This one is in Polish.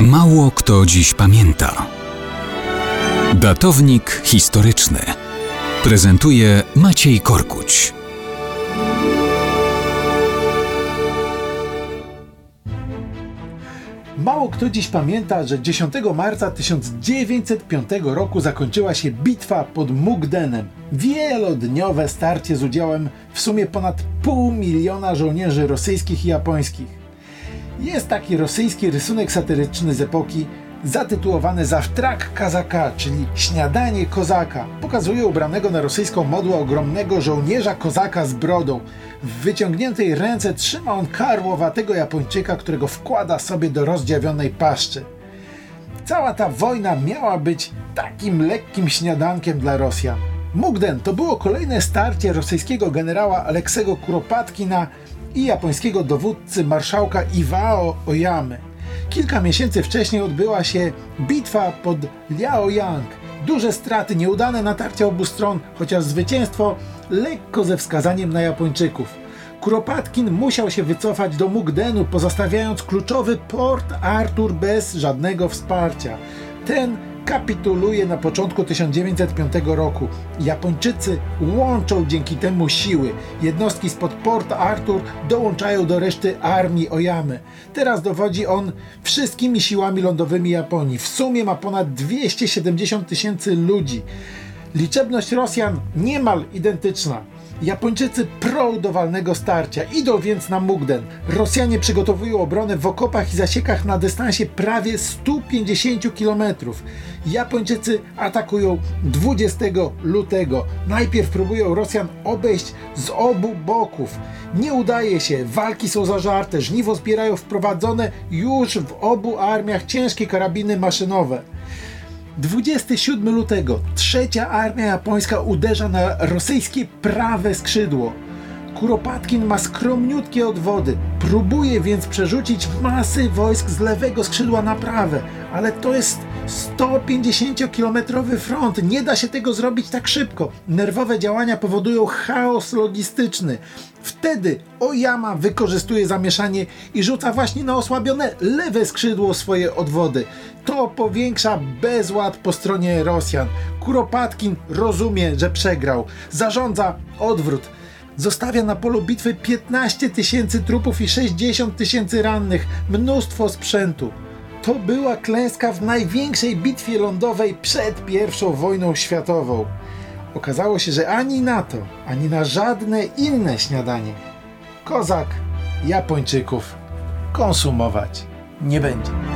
Mało kto dziś pamięta. Datownik historyczny prezentuje Maciej Korkuć. Mało kto dziś pamięta, że 10 marca 1905 roku zakończyła się bitwa pod Mukdenem. Wielodniowe starcie z udziałem w sumie ponad pół miliona żołnierzy rosyjskich i japońskich. Jest taki rosyjski rysunek satyryczny z epoki zatytułowany Zawtrak Kazaka, czyli Śniadanie Kozaka. Pokazuje ubranego na rosyjską modłę ogromnego żołnierza kozaka z brodą. W wyciągniętej ręce trzyma on karłowatego Japończyka, którego wkłada sobie do rozdziawionej paszczy. Cała ta wojna miała być takim lekkim śniadankiem dla Rosjan. Mukden to było kolejne starcie rosyjskiego generała Aleksego Kuropatkina i japońskiego dowódcy marszałka Iwao Oyamy. Kilka miesięcy wcześniej odbyła się bitwa pod Liaoyang. Duże straty, nieudane natarcia obu stron, chociaż zwycięstwo lekko ze wskazaniem na Japończyków. Kuropatkin musiał się wycofać do Mukdenu, pozostawiając kluczowy port Artur bez żadnego wsparcia. Ten kapituluje na początku 1905 roku. Japończycy łączą dzięki temu siły. Jednostki spod Port Arthur dołączają do reszty armii Oyamy. Teraz dowodzi on wszystkimi siłami lądowymi Japonii. W sumie ma ponad 270 tysięcy ludzi. Liczebność Rosjan niemal identyczna. Japończycy prą do walnego starcia, idą więc na Mukden. Rosjanie przygotowują obronę w okopach i zasiekach na dystansie prawie 150 km. Japończycy atakują 20 lutego. Najpierw próbują Rosjan obejść z obu boków. Nie udaje się, walki są zażarte, żniwo zbierają wprowadzone już w obu armiach ciężkie karabiny maszynowe. 27 lutego trzecia armia japońska uderza na rosyjskie prawe skrzydło. Kuropatkin ma skromniutkie odwody, próbuje więc przerzucić masy wojsk z lewego skrzydła na prawe, ale to jest 150-kilometrowy front, nie da się tego zrobić tak szybko. Nerwowe działania powodują chaos logistyczny. Wtedy Oyama wykorzystuje zamieszanie i rzuca właśnie na osłabione lewe skrzydło swoje odwody. To powiększa bezład po stronie Rosjan. Kuropatkin rozumie, że przegrał. Zarządza odwrót Zostawia na polu bitwy 15 tysięcy trupów i 60 tysięcy rannych, mnóstwo sprzętu. To była klęska w największej bitwie lądowej przed I wojną światową. Okazało się, że ani na to, ani na żadne inne śniadanie Kozak Japończyków konsumować nie będzie.